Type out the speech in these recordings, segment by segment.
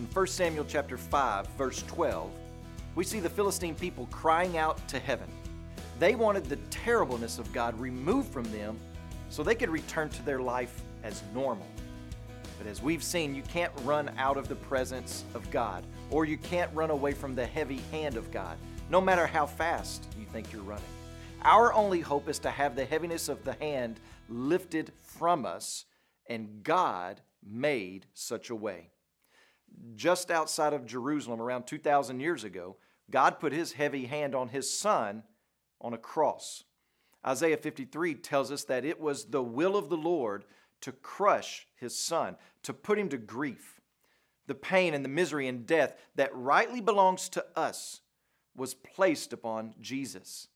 in 1 Samuel chapter 5, verse 12, we see the Philistine people crying out to heaven. They wanted the terribleness of God removed from them so they could return to their life as normal. But as we've seen, you can't run out of the presence of God, or you can't run away from the heavy hand of God, no matter how fast you think you're running. Our only hope is to have the heaviness of the hand lifted from us, and God made such a way. Just outside of Jerusalem, around 2,000 years ago, God put his heavy hand on his son on a cross. Isaiah 53 tells us that it was the will of the Lord to crush his son, to put him to grief. The pain and the misery and death that rightly belongs to us was placed upon Jesus.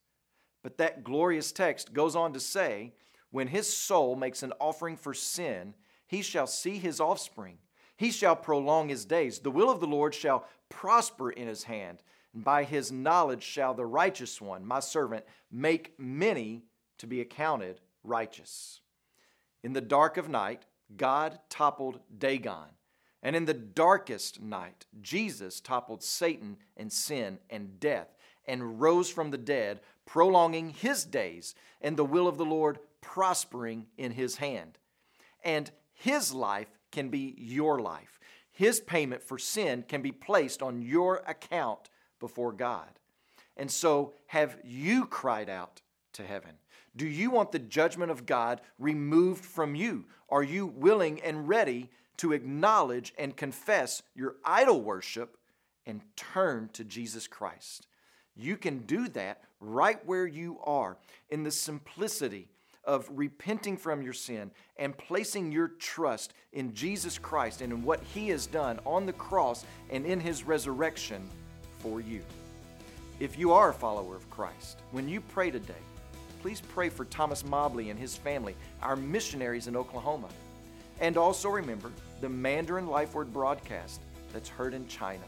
But that glorious text goes on to say, when his soul makes an offering for sin, he shall see his offspring. He shall prolong his days. The will of the Lord shall prosper in his hand, and by his knowledge shall the righteous one, my servant, make many to be accounted righteous. In the dark of night, God toppled Dagon. And in the darkest night, Jesus toppled Satan and sin and death and rose from the dead, prolonging his days and the will of the Lord prospering in his hand. And his life can be your life. His payment for sin can be placed on your account before God. And so, have you cried out to heaven? Do you want the judgment of God removed from you? Are you willing and ready to acknowledge and confess your idol worship and turn to Jesus Christ? You can do that right where you are in the simplicity of repenting from your sin and placing your trust in Jesus Christ and in what He has done on the cross and in His resurrection for you. If you are a follower of Christ, when you pray today, please pray for Thomas Mobley and his family, our missionaries in Oklahoma. And also remember the Mandarin Life Word broadcast that's heard in China.